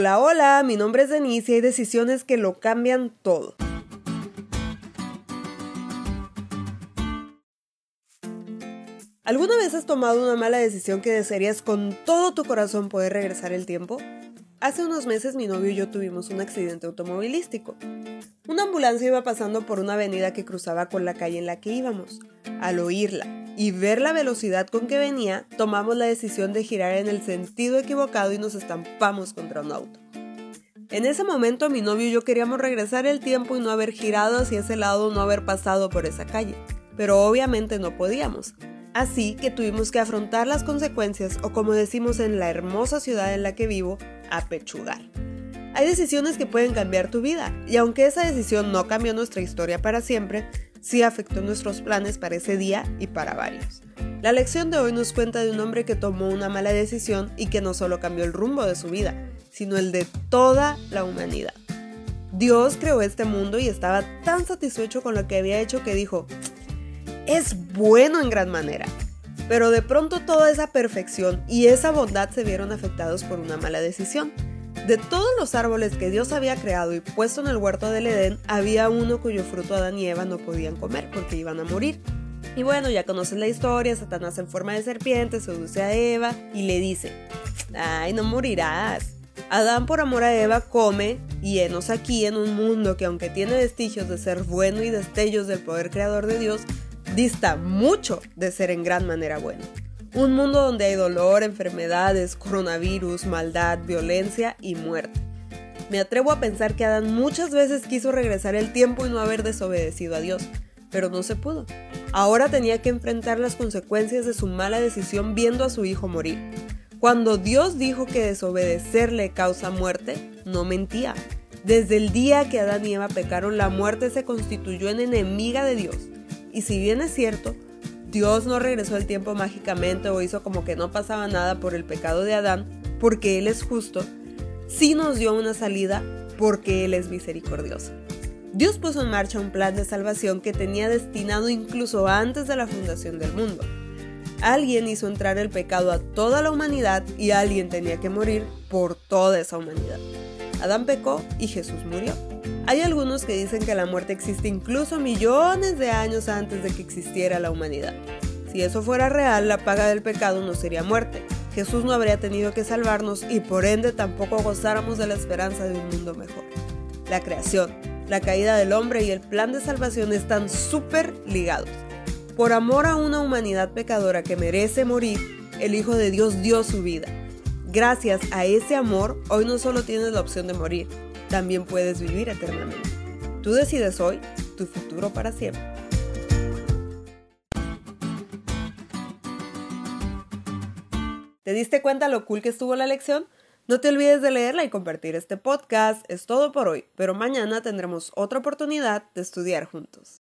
Hola, hola, mi nombre es Denise y hay decisiones que lo cambian todo. ¿Alguna vez has tomado una mala decisión que desearías con todo tu corazón poder regresar el tiempo? Hace unos meses mi novio y yo tuvimos un accidente automovilístico. Una ambulancia iba pasando por una avenida que cruzaba con la calle en la que íbamos. Al oírla y ver la velocidad con que venía, tomamos la decisión de girar en el sentido equivocado y nos estampamos contra un auto. En ese momento mi novio y yo queríamos regresar el tiempo y no haber girado hacia ese lado, no haber pasado por esa calle, pero obviamente no podíamos. Así que tuvimos que afrontar las consecuencias o como decimos en la hermosa ciudad en la que vivo, apechugar. Hay decisiones que pueden cambiar tu vida y aunque esa decisión no cambió nuestra historia para siempre, sí afectó nuestros planes para ese día y para varios. La lección de hoy nos cuenta de un hombre que tomó una mala decisión y que no solo cambió el rumbo de su vida, sino el de toda la humanidad. Dios creó este mundo y estaba tan satisfecho con lo que había hecho que dijo, es bueno en gran manera. Pero de pronto toda esa perfección y esa bondad se vieron afectados por una mala decisión. De todos los árboles que Dios había creado y puesto en el huerto del Edén, había uno cuyo fruto Adán y Eva no podían comer porque iban a morir. Y bueno, ya conocen la historia, Satanás en forma de serpiente seduce a Eva y le dice, ay, no morirás. Adán por amor a Eva come y enos aquí en un mundo que aunque tiene vestigios de ser bueno y destellos del poder creador de Dios, dista mucho de ser en gran manera bueno. Un mundo donde hay dolor, enfermedades, coronavirus, maldad, violencia y muerte. Me atrevo a pensar que Adán muchas veces quiso regresar el tiempo y no haber desobedecido a Dios, pero no se pudo. Ahora tenía que enfrentar las consecuencias de su mala decisión viendo a su hijo morir. Cuando Dios dijo que desobedecerle causa muerte, no mentía. Desde el día que Adán y Eva pecaron, la muerte se constituyó en enemiga de Dios. Y si bien es cierto, Dios no regresó el tiempo mágicamente o hizo como que no pasaba nada por el pecado de Adán, porque Él es justo, sí nos dio una salida porque Él es misericordioso. Dios puso en marcha un plan de salvación que tenía destinado incluso antes de la fundación del mundo. Alguien hizo entrar el pecado a toda la humanidad y alguien tenía que morir por toda esa humanidad. Adán pecó y Jesús murió. Hay algunos que dicen que la muerte existe incluso millones de años antes de que existiera la humanidad. Si eso fuera real, la paga del pecado no sería muerte. Jesús no habría tenido que salvarnos y por ende tampoco gozáramos de la esperanza de un mundo mejor. La creación, la caída del hombre y el plan de salvación están súper ligados. Por amor a una humanidad pecadora que merece morir, el Hijo de Dios dio su vida. Gracias a ese amor, hoy no solo tienes la opción de morir, también puedes vivir eternamente. Tú decides hoy tu futuro para siempre. ¿Te diste cuenta lo cool que estuvo la lección? No te olvides de leerla y compartir este podcast. Es todo por hoy, pero mañana tendremos otra oportunidad de estudiar juntos.